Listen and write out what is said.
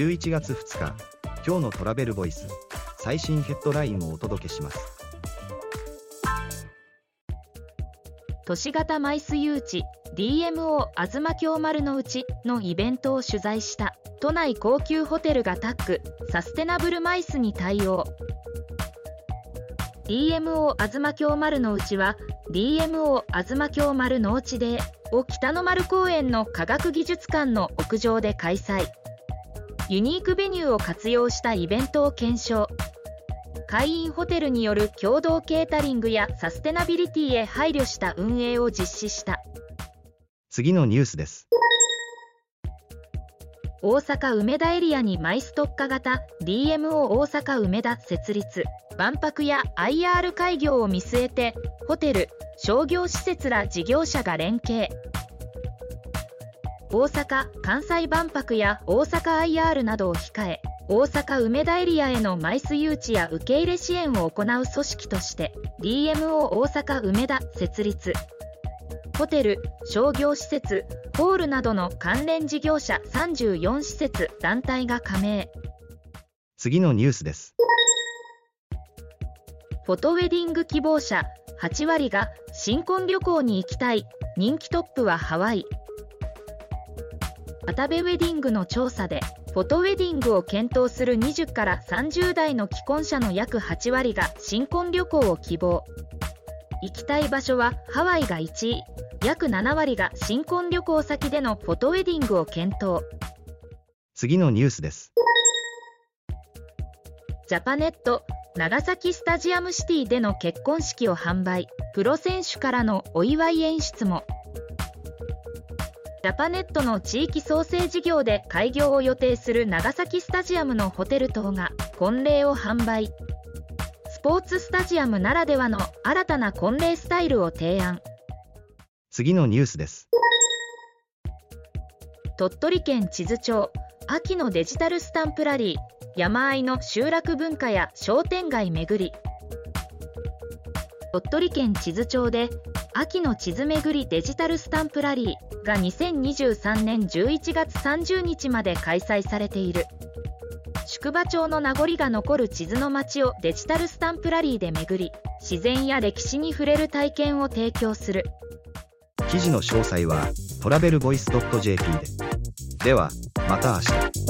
11月2日今日のトラベルボイス最新ヘッドラインをお届けします。都市型マイス誘致 DMO 東京丸の内のイベントを取材した都内高級ホテルがタッグサステナブルマイスに対応。DMO 東京丸の内は DMO 東京丸の内デーを北の丸公園の科学技術館の屋上で開催。ユニークベニューを活用したイベントを検証。会員ホテルによる共同ケータリングやサステナビリティへ配慮した運営を実施した。次のニュースです。大阪梅田エリアにマイス特化型 DMO 大阪梅田設立。万博や IR 開業を見据えてホテル商業施設ら事業者が連携大阪・関西万博や大阪 IR などを控え大阪梅田エリアへのマイス誘致や受け入れ支援を行う組織として DMO 大阪梅田設立。ホテル商業施設ホールなどの関連事業者34施設団体が加盟。次のニュースです。フォトウェディング希望者8割が新婚旅行に行きたい。人気トップはハワイ渡部ウェディングの調査でフォトウェディングを検討する20から30代の既婚者の約8割が新婚旅行を希望。行きたい場所はハワイが1位。約7割が新婚旅行先でのフォトウェディングを検討。次のニュースです。ジャパネット長崎スタジアムシティでの結婚式を販売。プロ選手からのお祝い演出もジャパネットの地域創生事業で開業を予定する長崎スタジアムのホテル棟が婚礼を販売。スポーツスタジアムならではの新たな婚礼スタイルを提案。次のニュースです。鳥取県智頭町秋のデジタルスタンプラリー山あいの集落文化や商店街巡り。鳥取県智頭町で秋の地図巡りデジタルスタンプラリーが2023年11月30日まで開催されている。宿場町の名残が残る地図の街をデジタルスタンプラリーで巡り自然や歴史に触れる体験を提供する。記事の詳細はトラベルボイス .jp で。ではまた明日。